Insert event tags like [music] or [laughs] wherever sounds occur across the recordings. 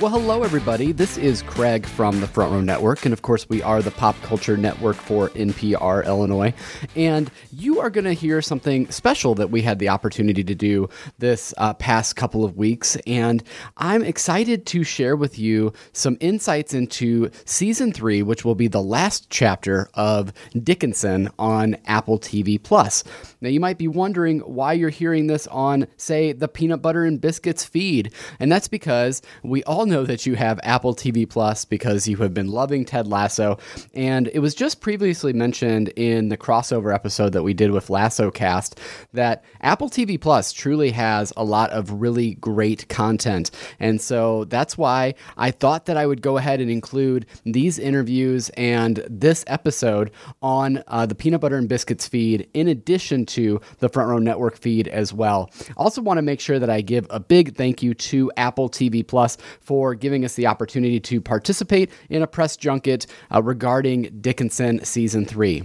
Well, hello, everybody. This is Craig from the Front Row Network. And of course, we are the pop culture network for NPR Illinois. And you are going to hear something special that we had the opportunity to do this uh, past couple of weeks. And I'm excited to share with you some insights into season three, which will be the last chapter of Dickinson on Apple TV Plus. Now, you might be wondering why you're hearing this on, say, the Peanut Butter and Biscuits feed. And that's because we all know that you have Apple TV Plus because you have been loving Ted Lasso. And it was just previously mentioned in the crossover episode that we did with Lasso Cast that Apple TV Plus truly has a lot of really great content. And so that's why I thought that I would go ahead and include these interviews and this episode on uh, the Peanut Butter and Biscuits feed in addition to the Front Row Network feed as well. Also, want to make sure that I give a big thank you to Apple TV Plus for giving us the opportunity to participate in a press junket uh, regarding Dickinson season three.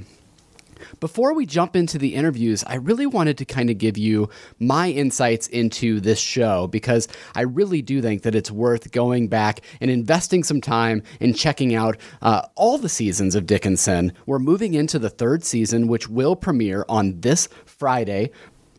Before we jump into the interviews, I really wanted to kind of give you my insights into this show because I really do think that it's worth going back and investing some time in checking out uh, all the seasons of Dickinson. We're moving into the third season, which will premiere on this Friday,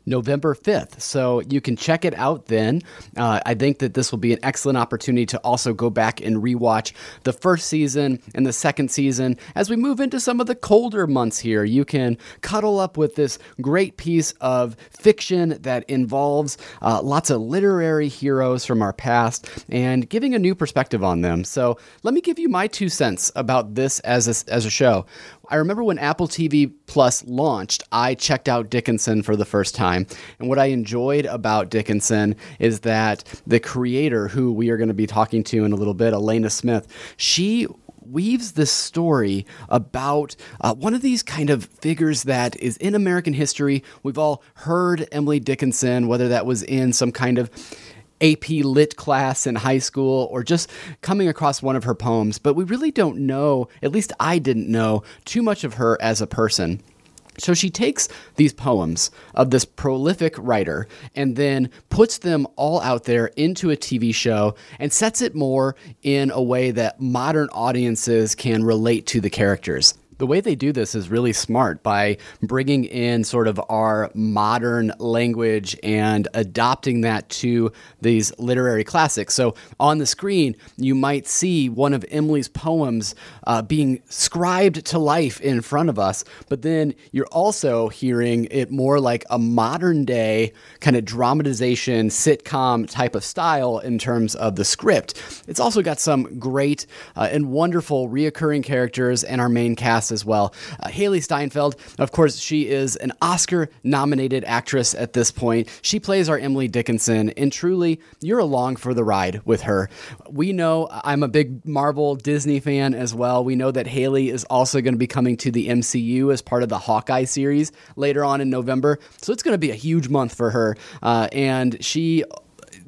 November 5th. So you can check it out then. Uh, I think that this will be an excellent opportunity to also go back and rewatch the first season and the second season. As we move into some of the colder months here, you can cuddle up with this great piece of fiction that involves uh, lots of literary heroes from our past and giving a new perspective on them. So let me give you my two cents about this as a, as a show. I remember when Apple TV Plus launched, I checked out Dickinson for the first time. And what I enjoyed about Dickinson is that the creator, who we are going to be talking to in a little bit, Alena Smith, she weaves this story about uh, one of these kind of figures that is in American history. We've all heard Emily Dickinson, whether that was in some kind of AP lit class in high school or just coming across one of her poems, but we really don't know, at least I didn't know, too much of her as a person. So she takes these poems of this prolific writer and then puts them all out there into a TV show and sets it more in a way that modern audiences can relate to the characters the way they do this is really smart by bringing in sort of our modern language and adopting that to these literary classics. So on the screen, you might see one of Emily's poems uh, being scribed to life in front of us, but then you're also hearing it more like a modern day kind of dramatization, sitcom type of style in terms of the script. It's also got some great uh, and wonderful reoccurring characters and our main cast as well. Uh, Hailee Steinfeld, of course, she is an Oscar nominated actress at this point. She plays our Emily Dickinson, and truly, you're along for the ride with her. We know I'm a big Marvel Disney fan as well. We know that Hailee is also going to be coming to the MCU as part of the Hawkeye series later on in November. So it's going to be a huge month for her. Uh, and she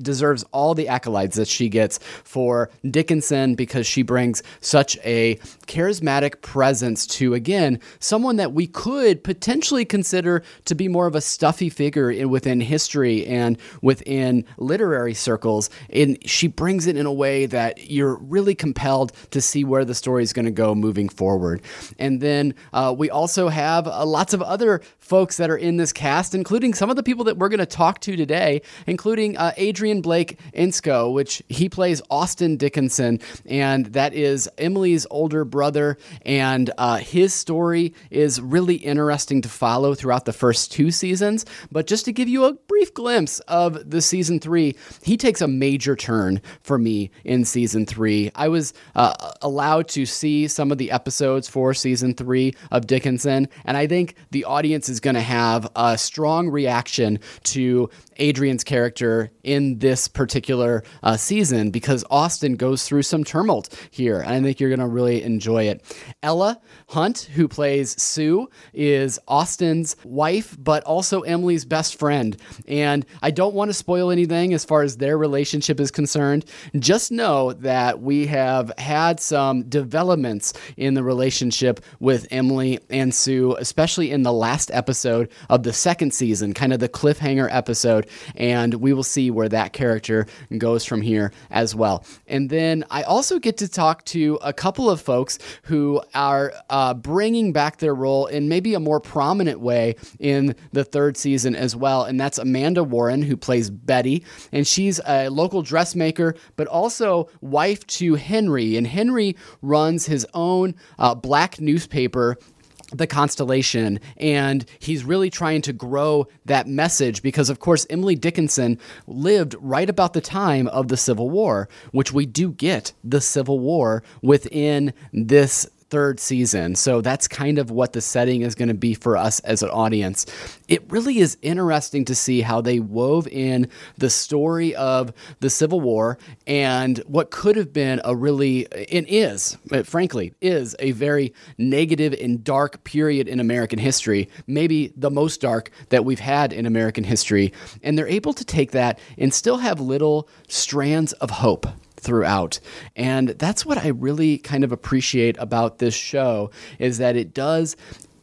deserves all the accolades that she gets for Dickinson because she brings such a charismatic presence to, again, someone that we could potentially consider to be more of a stuffy figure in, within history and within literary circles. And she brings it in a way that you're really compelled to see where the story is going to go moving forward. And then uh, we also have uh, lots of other folks that are in this cast, including some of the people that we're going to talk to today, including uh, Adrian Blake Enscoe, which he plays Austin Dickinson, and that is Emily's older brother. And uh, his story is really interesting to follow throughout the first two seasons. But just to give you a brief glimpse of the season three, he takes a major turn for me in season three. I was uh, allowed to see some of the episodes for season three of Dickinson, and I think the audience is going to have a strong reaction to Adrian's character in this particular uh, season because Austin goes through some tumult here. And I think you're going to really enjoy it. Ella Hunt, who plays Sue, is Austin's wife, but also Emily's best friend. And I don't want to spoil anything as far as their relationship is concerned. Just know that we have had some developments in the relationship with Emily and Sue, especially in the last episode of the second season, kind of the cliffhanger episode. And we will see where that that character goes from here as well. And then I also get to talk to a couple of folks who are uh, bringing back their role in maybe a more prominent way in the third season as well. And that's Amanda Warren, who plays Betty. And she's a local dressmaker, but also wife to Henry. And Henry runs his own uh, black newspaper the constellation and he's really trying to grow that message because of course Emily Dickinson lived right about the time of the Civil War which we do get the Civil War within this third season. So that's kind of what the setting is going to be for us as an audience. It really is interesting to see how they wove in the story of the Civil War and what could have been a really, and is, frankly, is a very negative and dark period in American history, maybe the most dark that we've had in American history. And they're able to take that and still have little strands of hope throughout. And that's what I really kind of appreciate about this show is that it does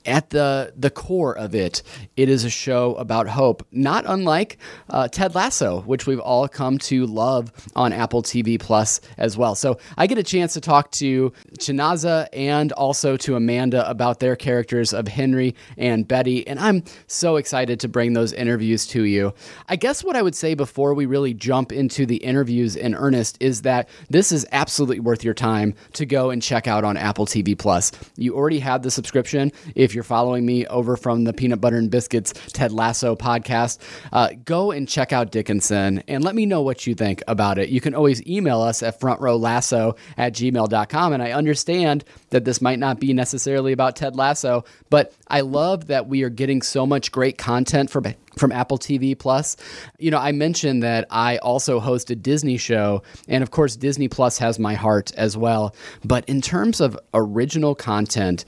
at the the core of it, it is a show about hope, not unlike uh, Ted Lasso, which we've all come to love on Apple TV Plus as well. So I get a chance to talk to Chinaza and also to Amanda about their characters of Henry and Betty, and I'm so excited to bring those interviews to you. I guess what I would say before we really jump into the interviews in earnest is that this is absolutely worth your time to go and check out on Apple TV Plus. You already have the subscription. If you're following me over from the Peanut Butter and Biscuits Ted Lasso podcast, uh, go and check out Dickinson and let me know what you think about it. You can always email us at frontrowlasso at gmail.com. And I understand that this might not be necessarily about Ted Lasso, but I love that we are getting so much great content from from Apple TV Plus. You know, I mentioned that I also host a Disney show, and of course, Disney Plus has my heart as well. But in terms of original content,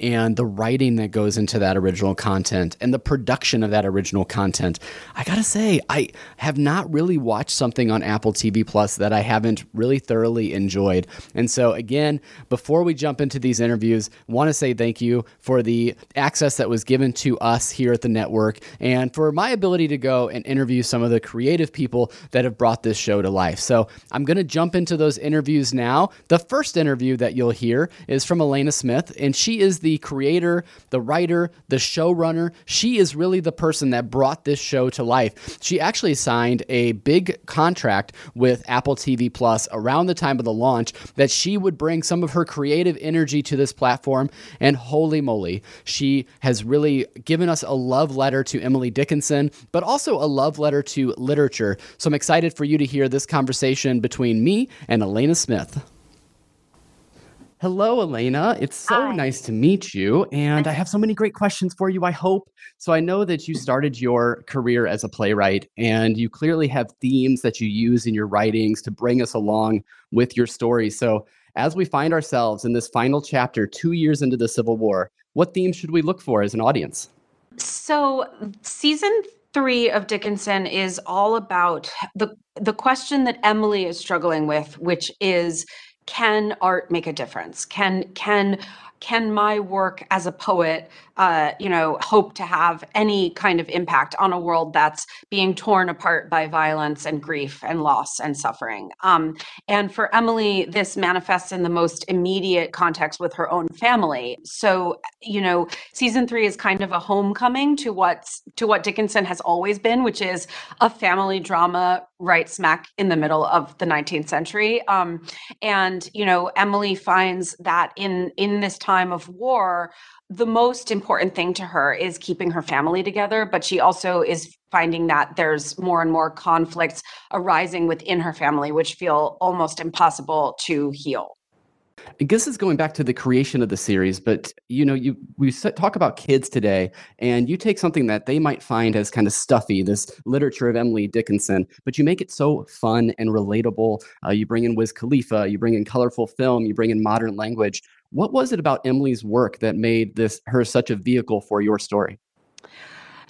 and the writing that goes into that original content and the production of that original content. I gotta say, I have not really watched something on Apple TV Plus that I haven't really thoroughly enjoyed. And so, again, before we jump into these interviews, want to say thank you for the access that was given to us here at the network and for my ability to go and interview some of the creative people that have brought this show to life. So, I'm to jump into those interviews now. The first interview that you'll hear is from Alena Smith, and she is the the creator, the writer, the showrunner. She is really the person that brought this show to life. She actually signed a big contract with Apple TV Plus around the time of the launch that she would bring some of her creative energy to this platform. And holy moly, she has really given us a love letter to Emily Dickinson, but also a love letter to literature. So I'm excited for you to hear this conversation between me and Alena Smith. Hello, Alena. It's so Hi. nice to meet you. And I [laughs] have so many great questions for you, I hope. So, I know that you started your career as a playwright, and you clearly have themes that you use in your writings to bring us along with your story. So, as we find ourselves in this final chapter, two years into the Civil War, what themes should we look for as an audience? So, season three of Dickinson is all about the the question that Emily is struggling with, which is can art make a difference? Can can can my work as a poet uh, you know hope to have any kind of impact on a world that's being torn apart by violence and grief and loss and suffering? Um, and for emily this manifests in the most immediate context with her own family. So you know season three is kind of a homecoming to what's to what dickinson has always been which is a family drama right smack in the middle of the 19th century. Um, and you know emily finds that in in this time of war the most important thing to her is keeping her family together but she also is finding that there's more and more conflicts arising within her family which feel almost impossible to heal I guess it's going back to the creation of the series, but you know, you we talk about kids today, and you take something that they might find as kind of stuffy, this literature of Emily Dickinson, but you make it so fun and relatable. Uh, you bring in Wiz Khalifa, you bring in colorful film, you bring in modern language. What was it about Emily's work that made this her such a vehicle for your story?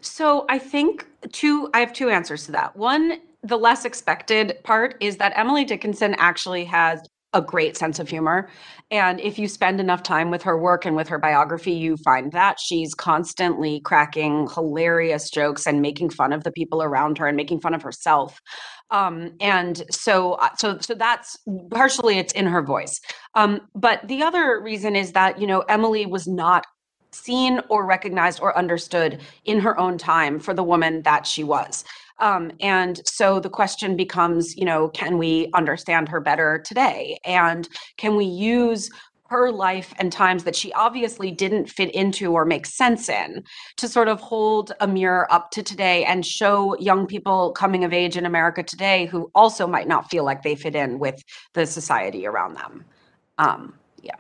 So I think two, I have two answers to that. One, the less expected part is that Emily Dickinson actually has a great sense of humor. And if you spend enough time with her work and with her biography, you find that she's constantly cracking hilarious jokes and making fun of the people around her and making fun of herself. Um, and so, uh, so, so that's partially it's in her voice. Um, but the other reason is that you know Emily was not seen or recognized or understood in her own time for the woman that she was. Um, and so the question becomes, you know, can we understand her better today? And can we use her life and times that she obviously didn't fit into or make sense in to sort of hold a mirror up to today and show young people coming of age in America today who also might not feel like they fit in with the society around them. Um, yeah.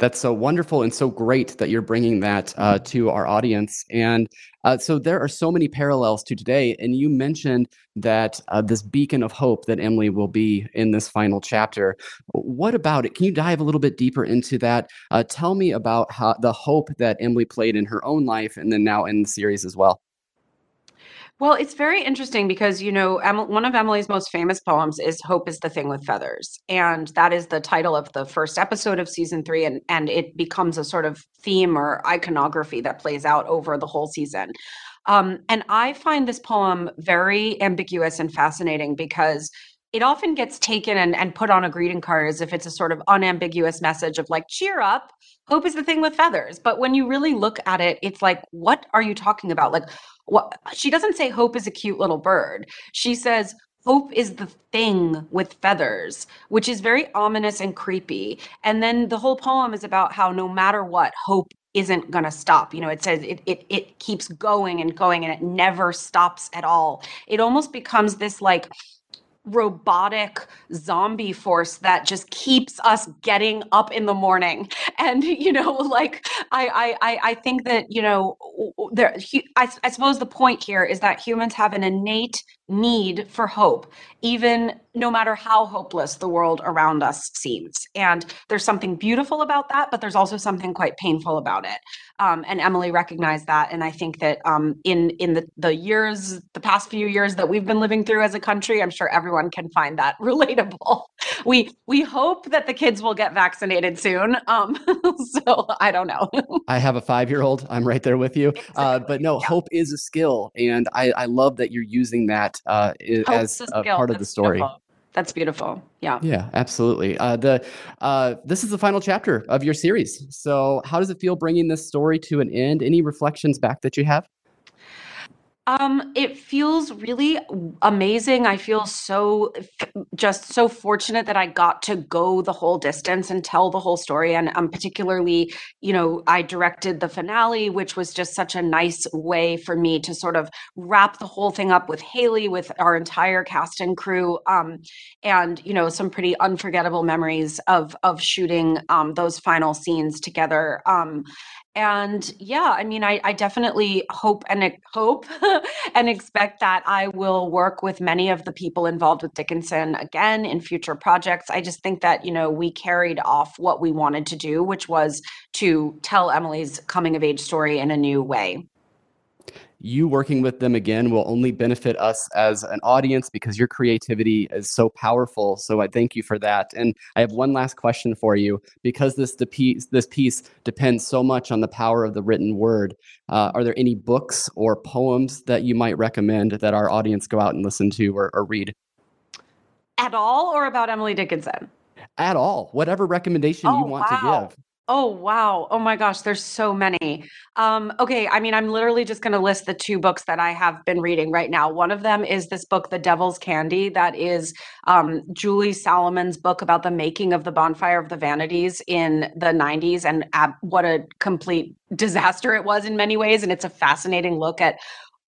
That's so wonderful and so great that you're bringing that uh, to our audience. And uh, so there are so many parallels to today. And you mentioned that uh, this beacon of hope that Emily will be in this final chapter. What about it? Can you dive a little bit deeper into that? Uh, tell me about how the hope that Emily played in her own life and then now in the series as well. Well, it's very interesting because, you know, one of Emily's most famous poems is Hope is the Thing with Feathers. And that is the title of the first episode of season three. And, and it becomes a sort of theme or iconography that plays out over the whole season. Um, and I find this poem very ambiguous and fascinating because it often gets taken and, and put on a greeting card as if it's a sort of unambiguous message of like, cheer up, hope is the thing with feathers. But when you really look at it, it's like, what are you talking about? Like, what she doesn't say hope is a cute little bird. She says hope is the thing with feathers, which is very ominous and creepy. And then the whole poem is about how no matter what, hope isn't going to stop. You know, it says it, it it keeps going and going and it never stops at all. It almost becomes this like robotic zombie force that just keeps us getting up in the morning. [laughs] And you know like i i i think that you know there I, I suppose the point here is that humans have an innate need for hope, even no matter how hopeless the world around us seems. And there's something beautiful about that, but there's also something quite painful about it. Um, and Emily recognized that. And I think that um, in in the, the years, the past few years that we've been living through as a country, I'm sure everyone can find that [laughs] relatable. We we hope that the kids will get vaccinated soon. Um, [laughs] so I don't know. [laughs] I have a five year old. I'm right there with you. Exactly. Uh, but no, yeah. hope is a skill, and I, I love that you're using that uh, as a part of the story. Beautiful. That's beautiful. Yeah. Yeah, absolutely. Uh, the uh, this is the final chapter of your series. So, how does it feel bringing this story to an end? Any reflections back that you have? Um, it feels really amazing. I feel so just so fortunate that I got to go the whole distance and tell the whole story. And um, particularly, you know, I directed the finale, which was just such a nice way for me to sort of wrap the whole thing up with Hailee, with our entire cast and crew, um, and you know, some pretty unforgettable memories of of shooting um, those final scenes together. Um, and yeah i mean i, I definitely hope and hope [laughs] and expect that i will work with many of the people involved with dickinson again in future projects. I just think that you know we carried off what we wanted to do which was to tell emily's coming of age story in a new way you working with them again will only benefit us as an audience because your creativity is so powerful. So I thank you for that. And I have one last question for you because this piece this piece depends so much on the power of the written word. Uh, are there any books or poems that you might recommend that our audience go out and listen to or, or read? At all, or about Emily Dickinson? At all, whatever recommendation oh, you want wow. to give. Oh, wow. Oh my gosh, there's so many. Um, okay, I mean, I'm literally just going to list the two books that I have been reading right now. One of them is this book, The Devil's Candy, that is um, Julie Salamon's book about the making of the Bonfire of the Vanities in the 90s and ab- what a complete disaster it was in many ways. And it's a fascinating look at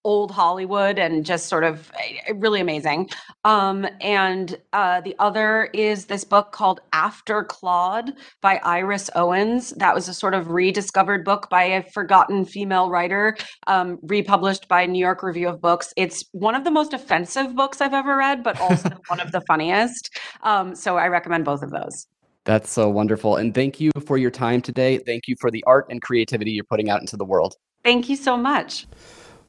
old Hollywood and just sort of eh, really amazing. Um, and uh, the other is this book called After Claude by Iris Owens. That was a sort of rediscovered book by a forgotten female writer, um, republished by New York Review of Books. It's one of the most offensive books I've ever read, but also [laughs] one of the funniest. Um, so I recommend both of those. That's so wonderful. And thank you for your time today. Thank you for the art and creativity you're putting out into the world. Thank you so much.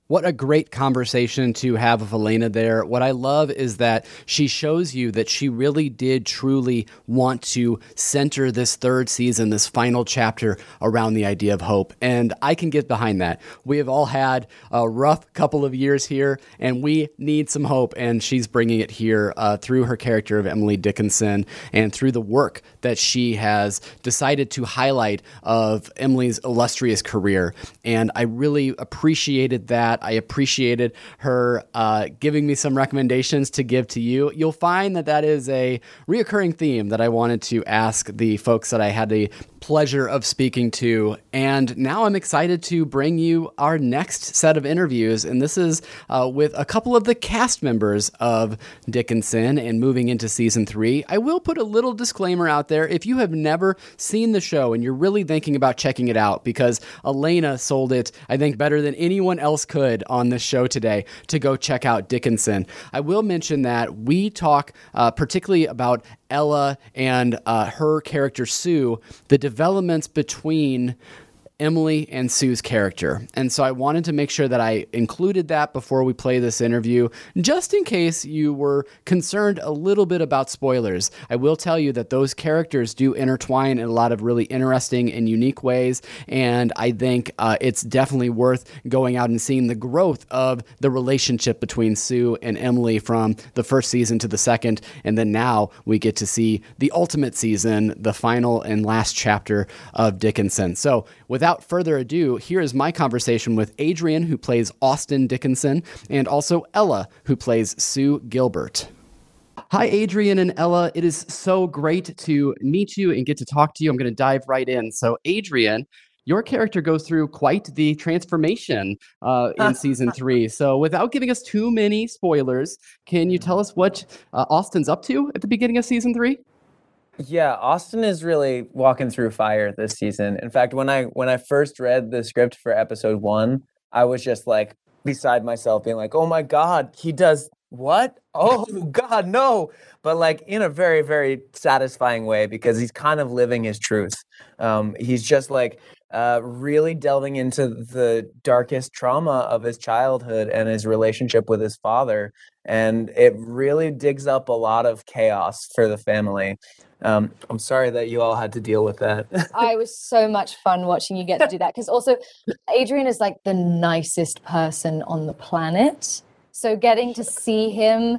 What a great conversation to have with Alena there. What I love is that she shows you that she really did truly want to center this third season, this final chapter around the idea of hope. And I can get behind that. We have all had a rough couple of years here, and we need some hope. And she's bringing it here uh, through her character of Emily Dickinson and through the work that she has decided to highlight of Emily's illustrious career. And I really appreciated that. I appreciated her uh, giving me some recommendations to give to you. You'll find that that is a reoccurring theme that I wanted to ask the folks that I had the pleasure of speaking to. And now I'm excited to bring you our next set of interviews. And this is uh, with a couple of the cast members of Dickinson and moving into season three. I will put a little disclaimer out there if you have never seen the show and you're really thinking about checking it out, because Alena sold it, I think, better than anyone else could on this show today to go check out Dickinson. I will mention that we talk uh, particularly about Ella and uh, her character Sue, the developments between Emily and Sue's character. And so I wanted to make sure that I included that before we play this interview, just in case you were concerned a little bit about spoilers. I will tell you that those characters do intertwine in a lot of really interesting and unique ways. And I think uh, it's definitely worth going out and seeing the growth of the relationship between Sue and Emily from the first season to the second. And then now we get to see the ultimate season, the final and last chapter of Dickinson. So without further ado, here is my conversation with Adrian, who plays Austin Dickinson, and also Ella, who plays Sue Gilbert. Hi, Adrian and Ella. It is so great to meet you and get to talk to you. I'm going to dive right in. So, Adrian, your character goes through quite the transformation uh, in [laughs] season three. So, without giving us too many spoilers, can you tell us what uh, Austin's up to at the beginning of season three? Yeah, Austin is really walking through fire this season. In fact, when I when I first read the script for episode 1, I was just like beside myself being like, "Oh my god, he does what? [laughs] Oh god, no." But like in a very very satisfying way because he's kind of living his truth. Um he's just like uh, really delving into the darkest trauma of his childhood and his relationship with his father. And it really digs up a lot of chaos for the family. Um, I'm sorry that you all had to deal with that. [laughs] I was so much fun watching you get to do that because also Adrian is like the nicest person on the planet. So getting to see him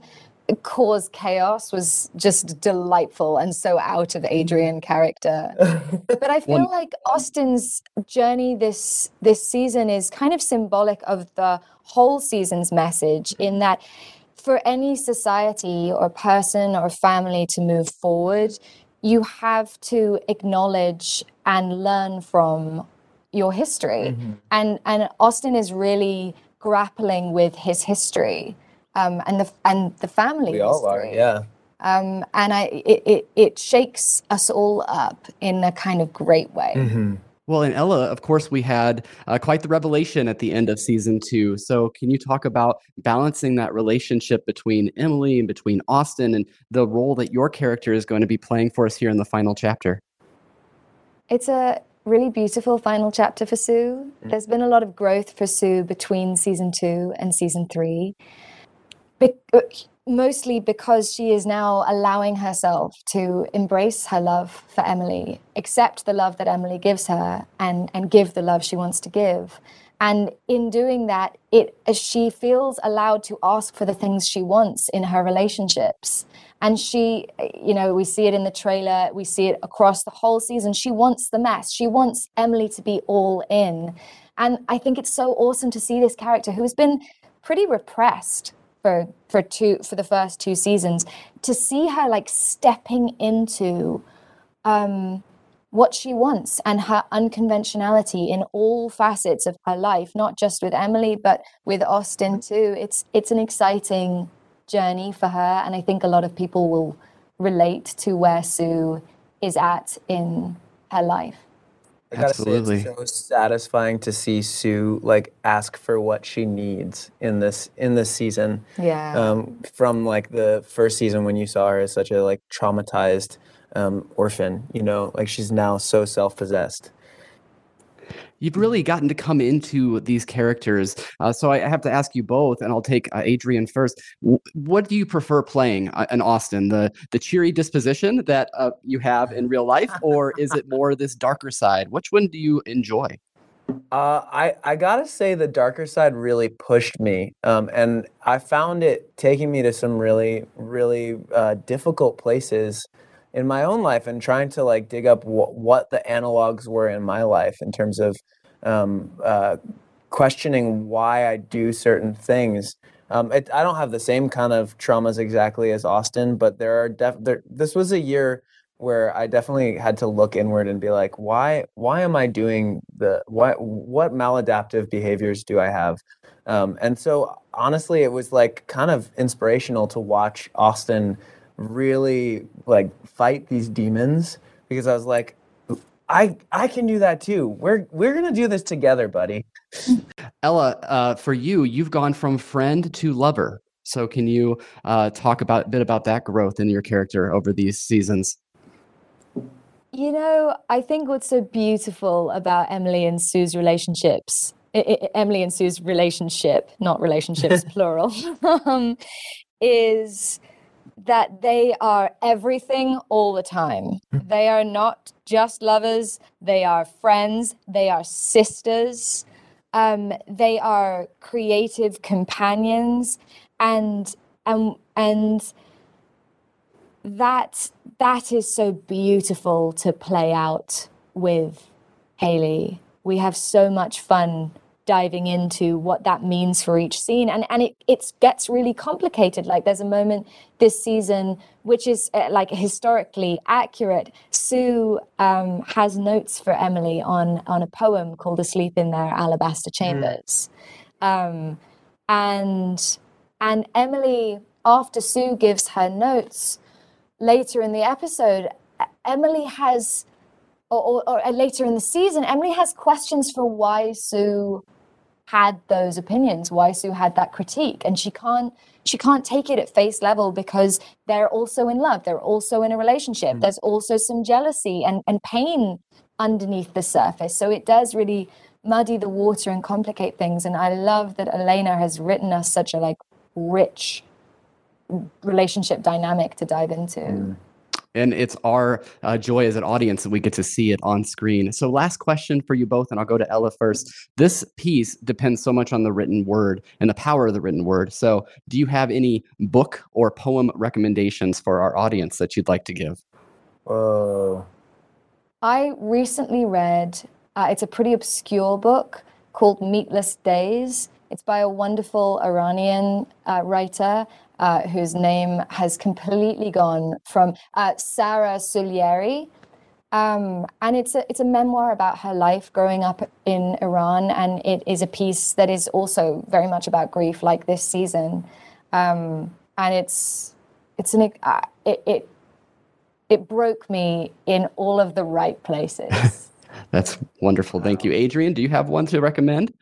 cause chaos was just delightful and so out of Adrian character. [laughs] but I feel like Austin's journey this this season is kind of symbolic of the whole season's message in that for any society or person or family to move forward, you have to acknowledge and learn from your history. Mm-hmm. And and Austin is really grappling with his history um, and the and the family. We all are, yeah. Um, and I it, it, it shakes us all up in a kind of great way. Mm-hmm. Well, in Ella, of course, we had uh, quite the revelation at the end of season two. So, can you talk about balancing that relationship between Emily and between Austin and the role that your character is going to be playing for us here in the final chapter? It's a really beautiful final chapter for Sue. Mm. There's been a lot of growth for Sue between season two and season three. Be- uh, mostly because she is now allowing herself to embrace her love for Emily, accept the love that Emily gives her, and, and give the love she wants to give. And in doing that, it she feels allowed to ask for the things she wants in her relationships. And she, you know, we see it in the trailer, we see it across the whole season. She wants the mess. She wants Emily to be all in. And I think it's so awesome to see this character who has been pretty repressed for for two for the first two seasons to see her like stepping into um what she wants and her unconventionality in all facets of her life not just with Emily but with Austin too. It's it's an exciting journey for her and I think a lot of people will relate to where Sue is at in her life I gotta Absolutely. say, it's so satisfying to see Sue like ask for what she needs in this in this season. Yeah. Um, from like the first season when you saw her as such a like traumatized um, orphan, you know, like she's now so self possessed. You've really gotten to come into these characters. Uh, so I have to ask you both, and I'll take uh, Adrian first. W- what do you prefer playing uh, in Austin? The the cheery disposition that uh, you have in real life, or is it more this darker side? Which one do you enjoy? Uh, I I gotta say the darker side really pushed me, um, and I found it taking me to some really really uh, difficult places in my own life, and trying to like dig up wh- what the analogs were in my life in terms of um, uh, questioning why I do certain things. Um, it, I don't have the same kind of traumas exactly as Austin, but there are def- there, this was a year where I definitely had to look inward and be like, why why am I doing the what what maladaptive behaviors do I have? Um, and so honestly, it was like kind of inspirational to watch Austin really like fight these demons because I was like, I I can do that too. We're we're gonna do this together, buddy. [laughs] Ella, uh, for you, you've gone from friend to lover. So can you uh, talk about a bit about that growth in your character over these seasons? You know, I think what's so beautiful about Emily and Sue's relationships, I- I- Emily and Sue's relationship, not relationships [laughs] plural, [laughs] um, is that they are everything all the time. They are not just lovers, they are friends, they are sisters, um, they are creative companions, and and and that that is so beautiful to play out with Hailee. We have so much fun diving into what that means for each scene. And and it it gets really complicated. Like there's a moment this season which is uh, like historically accurate. Sue um, has notes for emily on on a poem called asleep in their alabaster chambers. Um, and and emily after sue gives her notes later in the episode, Emily has, or, or, or later in the season, Emily has questions for why Sue had those opinions, why Sue had that critique, and she can't she can't take it at face level because they're also in love, they're also in a relationship. Mm. There's also some jealousy and, and pain underneath the surface. So it does really muddy the water and complicate things. And I love that Alena has written us such a like rich mm, relationship dynamic to dive into. Mm. And it's our uh, joy as an audience that we get to see it on screen. So, last question for you both, and I'll go to Ella first. This piece depends so much on the written word and the power of the written word. So, do you have any book or poem recommendations for our audience that you'd like to give? Whoa. I recently read, uh, it's a pretty obscure book called Meatless Days. It's by a wonderful Iranian uh, writer uh, whose name has completely gone from uh, Sara Suleri. Um, and it's a, it's a memoir about her life growing up in Iran. And it is a piece that is also very much about grief, like this season. Um, and it's, it's an, uh, it, it, it broke me in all of the right places. [laughs] That's wonderful. Thank you. Adrian, do you have one to recommend?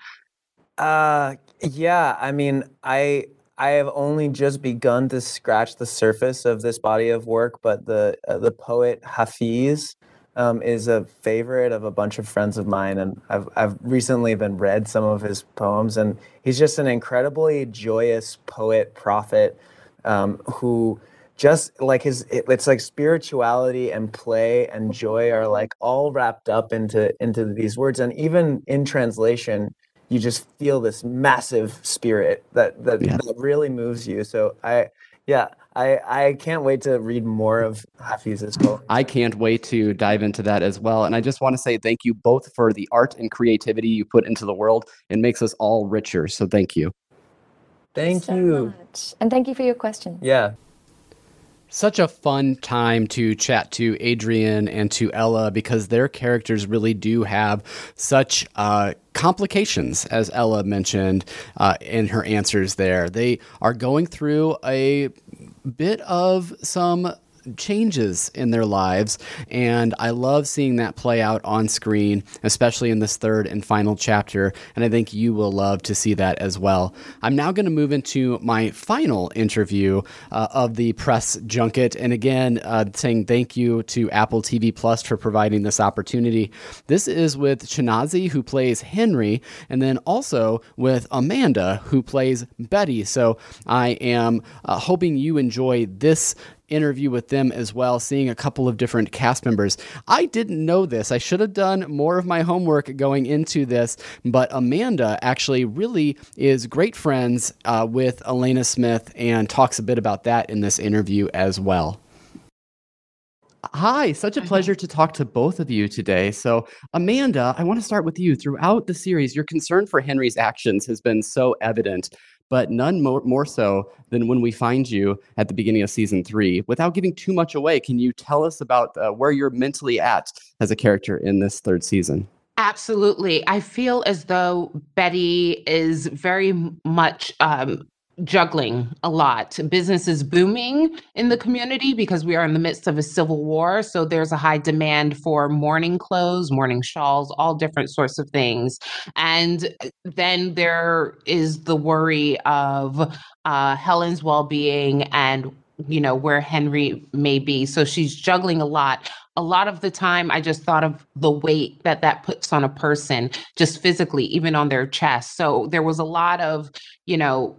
Uh, yeah. I mean, I I have only just begun to scratch the surface of this body of work, but the uh, the poet Hafiz um, is a favorite of a bunch of friends of mine, and I've I've recently been read some of his poems, and he's just an incredibly joyous poet prophet um, who just like his it, it's like spirituality and play and joy are like all wrapped up into into these words and even in translation you just feel this massive spirit that that, Yeah. that really moves you so i yeah i i can't wait to read more of hafiz's book. I can't wait to dive into that as well. And I just want to say thank you both for the art and creativity you put into the world. It makes us all richer. So, thank you. thank so you much. And thank you for your question. yeah Such a fun time to chat to Adrian and to Ella because their characters really do have such uh, complications, as Ella mentioned uh, in her answers there. They are going through a bit of some changes in their lives. And I love seeing that play out on screen, especially in this third and final chapter. And I think you will love to see that as well. I'm now going to move into my final interview uh, of the press junket. And again, uh, saying thank you to Apple TV Plus for providing this opportunity. This is with Chinaza, who plays Henry, and then also with Amanda, who plays Betty. So I am uh, hoping you enjoy this interview with them as well, seeing a couple of different cast members. I didn't know this. I should have done more of my homework going into this, but Amanda actually really is great friends uh, with Alena Smith and talks a bit about that in this interview as well. Hi, such a pleasure to talk to both of you today. So, Amanda, I want to start with you. Throughout the series, your concern for Henry's actions has been so evident, but none more, more so than when we find you at the beginning of season three. Without giving too much away, can you tell us about uh, where you're mentally at as a character in this third season? Absolutely. I feel as though Betty is very much um, juggling a lot. Business is booming in the community because we are in the midst of a civil war. So there's a high demand for mourning clothes, mourning shawls, all different sorts of things. And uh, then there is the worry of uh, Helen's well being and you know where henry may be so she's juggling a lot a lot of the time i just thought of the weight that that puts on a person just physically even on their chest so there was a lot of you know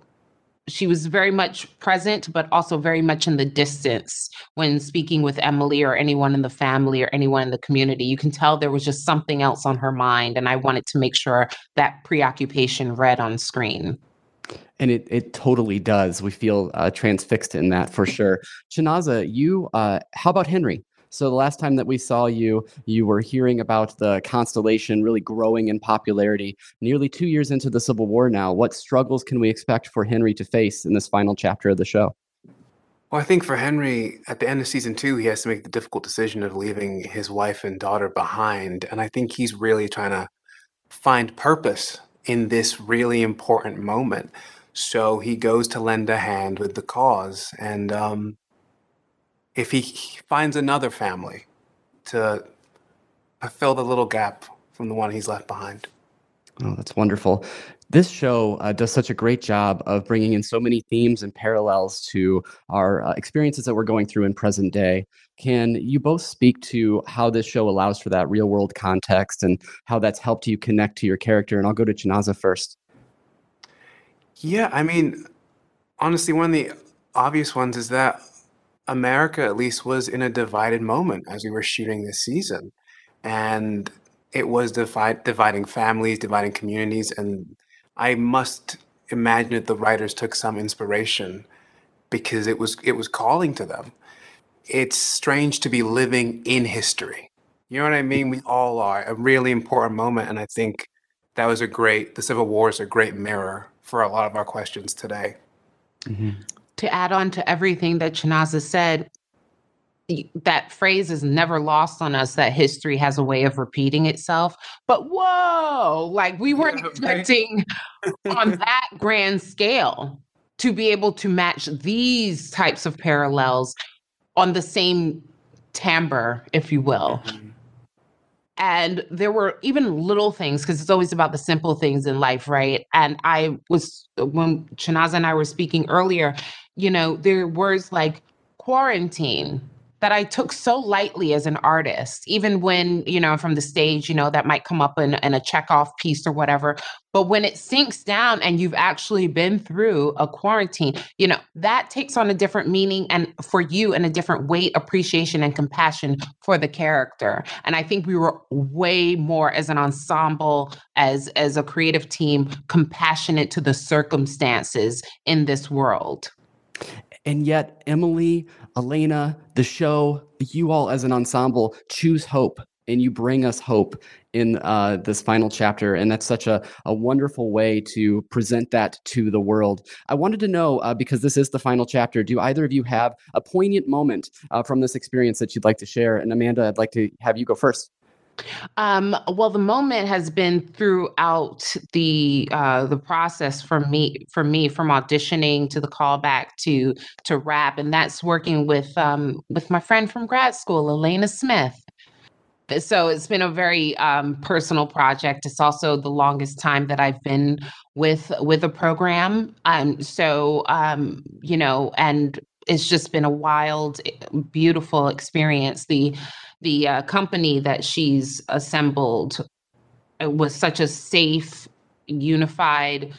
she was very much present, but also very much in the distance when speaking with Emily or anyone in the family or anyone in the community. You can tell there was just something else on her mind. And I wanted to make sure that preoccupation read on screen. And it, it totally does. We feel uh, transfixed in that for sure. Chinaza, you, uh, how about Henry? So the last time that we saw you, you were hearing about the constellation really growing in popularity. Nearly two years into the Civil War now, what struggles can we expect for Henry to face in this final chapter of the show? Well, I think for Henry, at the end of season two, he has to make the difficult decision of leaving his wife and daughter behind. And I think he's really trying to find purpose in this really important moment. So he goes to lend a hand with the cause. And um, if he finds another family to fill the little gap from the one he's left behind. Oh, that's wonderful. This show uh, does such a great job of bringing in so many themes and parallels to our uh, experiences that we're going through in present day. Can you both speak to how this show allows for that real world context and how that's helped you connect to your character? And I'll go to Chinaza first. Yeah, I mean, honestly, one of the obvious ones is that America at least was in a divided moment as we were shooting this season. And it was dividing families, dividing communities. And I must imagine that the writers took some inspiration because it was it was calling to them. It's strange to be living in history. You know what I mean? We all are a really important moment. And I think that was a great the Civil War is a great mirror for a lot of our questions today. Mm-hmm to add on to everything that Chinaza said, that phrase is never lost on us that history has a way of repeating itself. But whoa, like we weren't [laughs] expecting on that grand scale to be able to match these types of parallels on the same timbre, if you will. Mm-hmm. And there were even little things, because it's always about the simple things in life, right? And I was, when Chinaza and I were speaking earlier, you know, there are words like quarantine that I took so lightly as an artist, even when, you know, from the stage, you know, that might come up in, in a Chekhov piece or whatever. But when it sinks down and you've actually been through a quarantine, you know, that takes on a different meaning and for you and a different weight, appreciation, and compassion for the character. And I think we were way more as an ensemble, as as a creative team, compassionate to the circumstances in this world. And yet, Emily, Alena, the show, you all as an ensemble choose hope and you bring us hope in uh, this final chapter. And that's such a, a wonderful way to present that to the world. I wanted to know, uh, because this is the final chapter, do either of you have a poignant moment uh, from this experience that you'd like to share? And Amanda, I'd like to have you go first. Um, well, the moment has been throughout the uh, the process for me, for me, from auditioning to the callback to to wrap, and that's working with um, with my friend from grad school, Alena Smith. So it's been a very um, personal project. It's also the longest time that I've been with with a program. Um, so um, you know, and it's just been a wild, beautiful experience. The the uh, company that she's assembled uh, was such a safe, unified,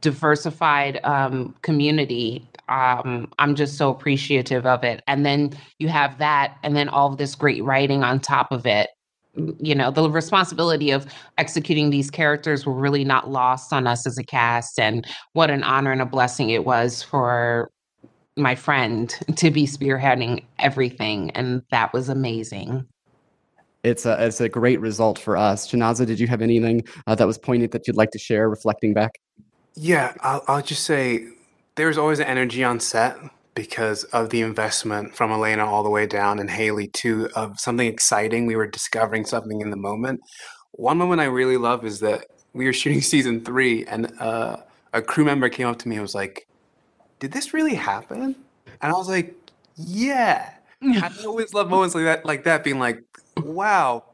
diversified um, community. Um, I'm just so appreciative of it. And then you have that, and then all of this great writing on top of it. You know, the responsibility of executing these characters were really not lost on us as a cast. And what an honor and a blessing it was for my friend to be spearheading everything, and that was amazing. It's a it's a great result for us. Chinaza, did you have anything uh, that was poignant that you'd like to share, reflecting back? Yeah, I'll, I'll just say there's always an energy on set because of the investment from Alena all the way down and Hailee too of something exciting. We were discovering something in the moment. One moment I really love is that we were shooting [laughs] season three and uh, a crew member came up to me and was like, did this really happen? And I was like, yeah. [laughs] I always love moments like that, like that, being like, wow,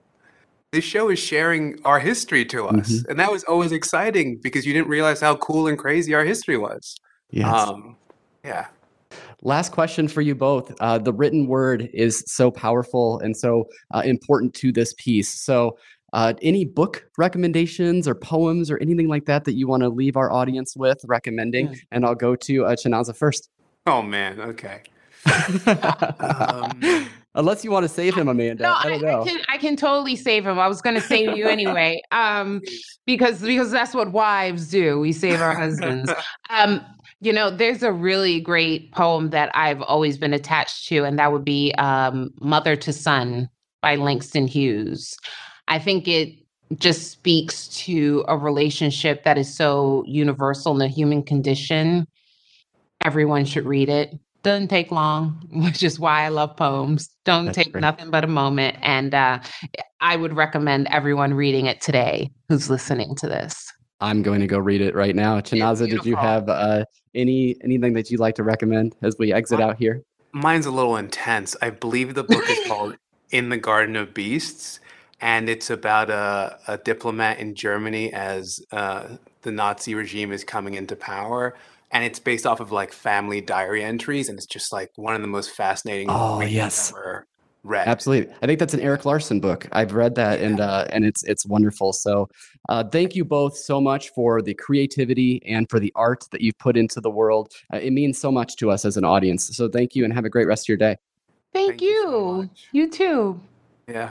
this show is sharing our history to us, mm-hmm. and that was always exciting because you didn't realize how cool and crazy our history was. Yes. Um, yeah. Last question for you both. Uh, the written word is so powerful and so uh, important to this piece. So, uh, any book recommendations or poems or anything like that that you want to leave our audience with recommending? Yeah. And I'll go to uh, Chinaza first. Oh man, okay. um, [laughs] Unless you want to save him, Amanda. No, I, I, I, can, I can totally save him. I was going to save you anyway, [laughs] um, because because that's what wives do. We save our husbands. Um, you know, there's a really great poem that I've always been attached to, and that would be um, "Mother to Son" by Langston Hughes. I think it just speaks to a relationship that is so universal in the human condition. Everyone should read it. Doesn't take long, [laughs] which is why I love poems. Don't That's take great. nothing but a moment. And uh, I would recommend everyone reading it today who's listening to this. I'm going to go read it right now. Chinaza, did you have uh, any anything that you'd like to recommend as we exit out here? Mine's a little intense. I believe the book is [laughs] called In the Garden of Beasts and it's about a, a diplomat in Germany as uh, the Nazi regime is coming into power. And it's based off of like family diary entries, and it's just like one of the most fascinating. Oh yes, ever read. Absolutely, I think that's an Erik Larson book. I've read that, and uh, and it's it's wonderful. So, uh, thank you both so much for the creativity and for the art that you've put into the world. Uh, it means so much to us as an audience. So, thank you, and have a great rest of your day. Thank, thank you. You, so you too. Yeah.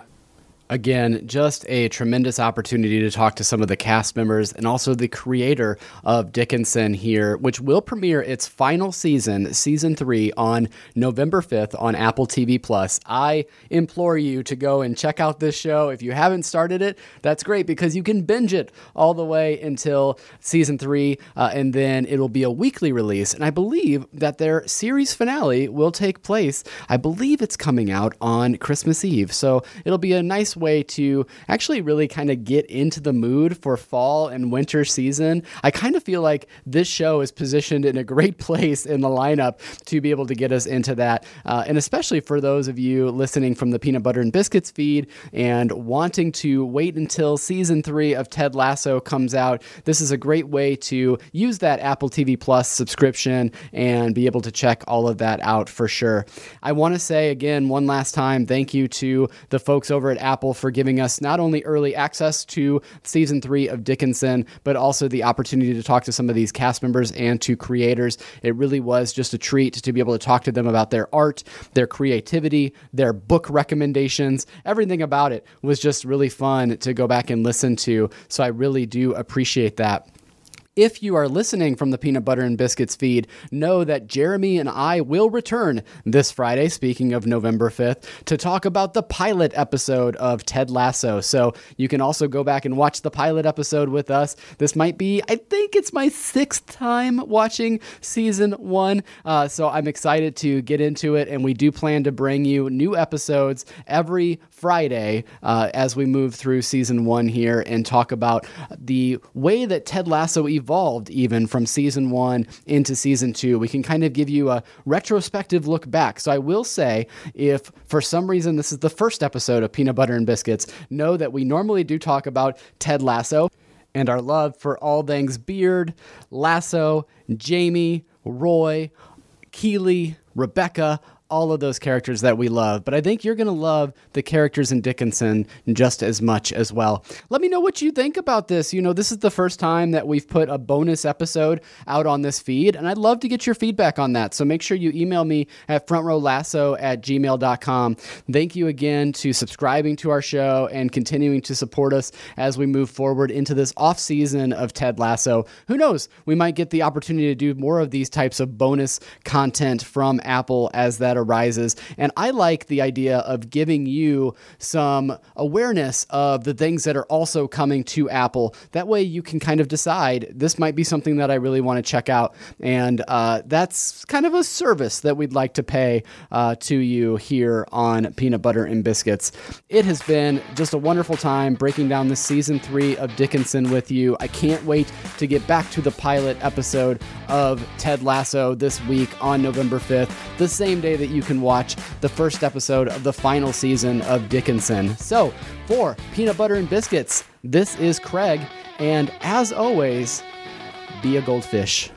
Again, just a tremendous opportunity to talk to some of the cast members and also the creator of Dickinson here, which will premiere its final season, season three, on November 5th on Apple TV Plus. I implore you to go and check out this show. If you haven't started it, that's great because you can binge it all the way until season three, uh, and then it'll be a weekly release. And I believe that their series finale will take place, I believe it's coming out on Christmas Eve. So it'll be a nice way to actually really kind of get into the mood for fall and winter season. I kind of feel like this show is positioned in a great [laughs] place in the lineup to be able to get us into that. Uh, and especially for those of you listening from the Peanut Butter and Biscuits feed and wanting to wait until season three of Ted Lasso comes out, this is a great way to use that Apple TV Plus subscription and be able to check all of that out for sure. I want to say again, one last time, thank you to the folks over at Apple Apple for giving us not only early access to season three of Dickinson, but also the opportunity to talk to some of these cast members and to creators. It really was just a treat to be able to talk to them about their art, their creativity, their book recommendations. Everything about it was just really fun to go back and listen to. So I really do appreciate that. If you are listening from the Peanut Butter and Biscuits feed, know that Jeremy and I will return this Friday, speaking of November 5th, to talk about the pilot episode of Ted Lasso. So you can also go back and watch the pilot episode with us. This might be, I think it's my sixth time watching season one. Uh, so I'm excited to get into it, and we do plan to bring you new episodes every Friday uh, as we move through season one here and talk about the way that Ted Lasso evolved even from season one into season two. We can kind of give you a retrospective look back. So I will say, if for some reason this is the first episode of Peanut Butter and Biscuits, know that we normally do talk about Ted Lasso and our love for all things Beard, Lasso, Jamie, Roy, Keeley, Rebecca, all of those characters that we love, but I think you're going to love the characters in Dickinson just as much as well. Let me know what you think about this. You know, this is the first time that we've put a bonus episode out on this feed, and I'd love to get your feedback on that. So make sure you email me at frontrowlasso at gmail.com. Thank you again to subscribing to our show and continuing to support us as we move forward into this off season of Ted Lasso. Who knows? We might get the opportunity to do more of these types of bonus content from Apple as that arises. And I like the idea of giving you some awareness of the things that are also coming to Apple. That way you can kind of decide this might be something that I really want to check out. And uh, that's kind of a service that we'd like to pay uh, to you here on Peanut Butter and Biscuits. It has been just a wonderful time breaking down the season three of Dickinson with you. I can't wait to get back to the pilot episode of Ted Lasso this week on November 5th, the same day that you can watch the first episode of the final season of Dickinson. So, for Peanut Butter and Biscuits, this is Craig, and as always, be a goldfish.